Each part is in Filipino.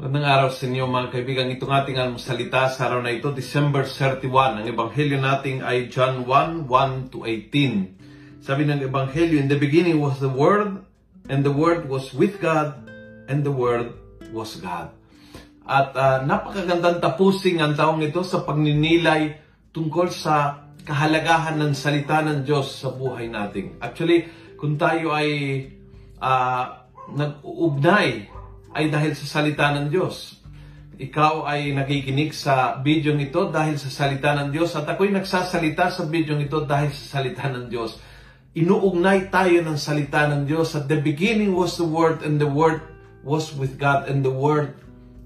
araw sa inyo mga kaibigan. Itong ating salita sa araw na ito, December 31. Ang ebanghelyo natin ay John 1, 1 to 18. Sabi ng ebanghelyo, In the beginning was the Word, and the Word was with God, and the Word was God. At uh, napakagandang tapusing ang taong ito sa pagninilay tungkol sa kahalagahan ng salita ng Diyos sa buhay natin. Actually, kung tayo ay uh, nag-uugnay ay dahil sa salita ng Diyos. Ikaw ay nakikinig sa video ito dahil sa salita ng Diyos at ako'y nagsasalita sa video ito dahil sa salita ng Diyos. Inuugnay tayo ng salita ng Diyos. At the beginning was the Word and the Word was with God and the Word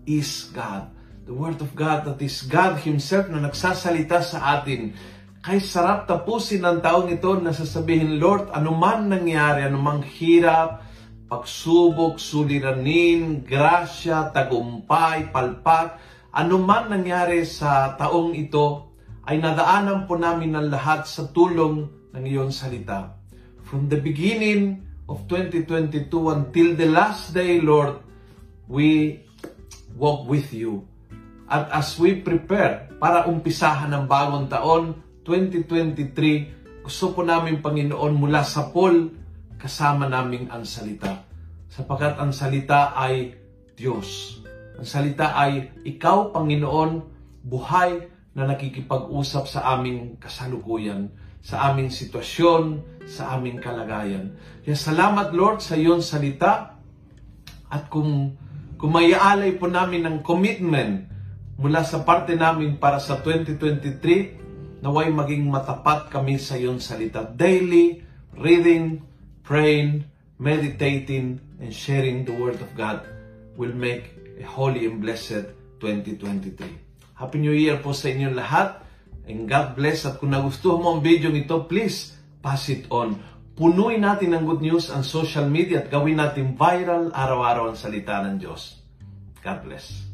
is God. The Word of God that is God Himself na nagsasalita sa atin. Kay sarap tapusin ng taong ito na sasabihin, Lord, anuman nangyari, anumang hirap, pagsubok, suliranin, grasya, tagumpay, palpak, anuman nangyari sa taong ito, ay nadaanan po namin ng lahat sa tulong ng iyong salita. From the beginning of 2022 until the last day, Lord, we walk with you. At as we prepare para umpisahan ang bagong taon, 2023, gusto po namin, Panginoon, mula sa Paul kasama namin ang salita. Sapagkat ang salita ay Diyos. Ang salita ay Ikaw, Panginoon, buhay na nakikipag-usap sa aming kasalukuyan, sa aming sitwasyon, sa aming kalagayan. Kaya salamat, Lord, sa iyong salita. At kung, kung mayaalay po namin ng commitment mula sa parte namin para sa 2023, naway maging matapat kami sa iyong salita. Daily reading, praying, meditating, and sharing the Word of God will make a holy and blessed 2023. Happy New Year po sa inyong lahat. And God bless. At kung nagustuhan mo ang video nito, please pass it on. Punuin natin ng good news ang social media at gawin natin viral araw-araw ang salita ng Diyos. God bless.